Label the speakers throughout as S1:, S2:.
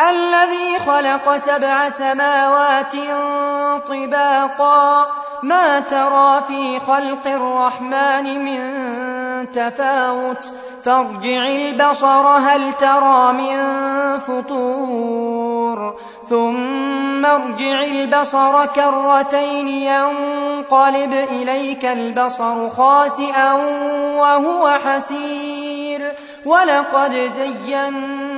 S1: الذي خلق سبع سماوات طباقا. ما ترى في خلق الرحمن من تفاوت؟ فارجع البصر هل ترى من فطور؟ ثم ارجع البصر كرتين ينقلب إليك البصر خاسئا وهو حسير. ولقد زينا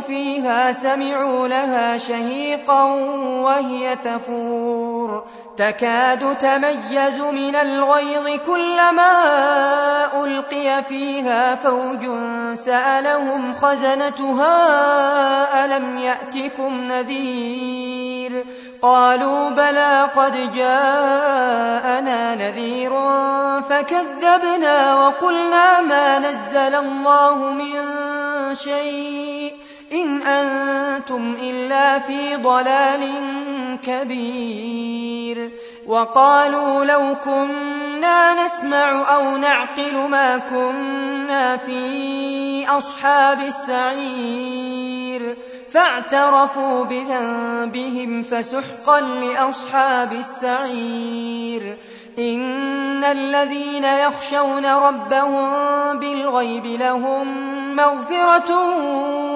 S1: فيها سمعوا لها شهيقا وهي تفور. تكاد تميز من الغيظ كلما ألقي فيها فوج سألهم خزنتها ألم يأتكم نذير؟ قالوا بلى قد جاءنا نذير فكذبنا وقلنا ما نزل الله من شيء. إن أنتم إلا في ضلال كبير. وقالوا لو كنا نسمع أو نعقل ما كنا في أصحاب السعير. فاعترفوا بذنبهم فسحقا لأصحاب السعير. إن الذين يخشون ربهم بالغيب لهم مغفرة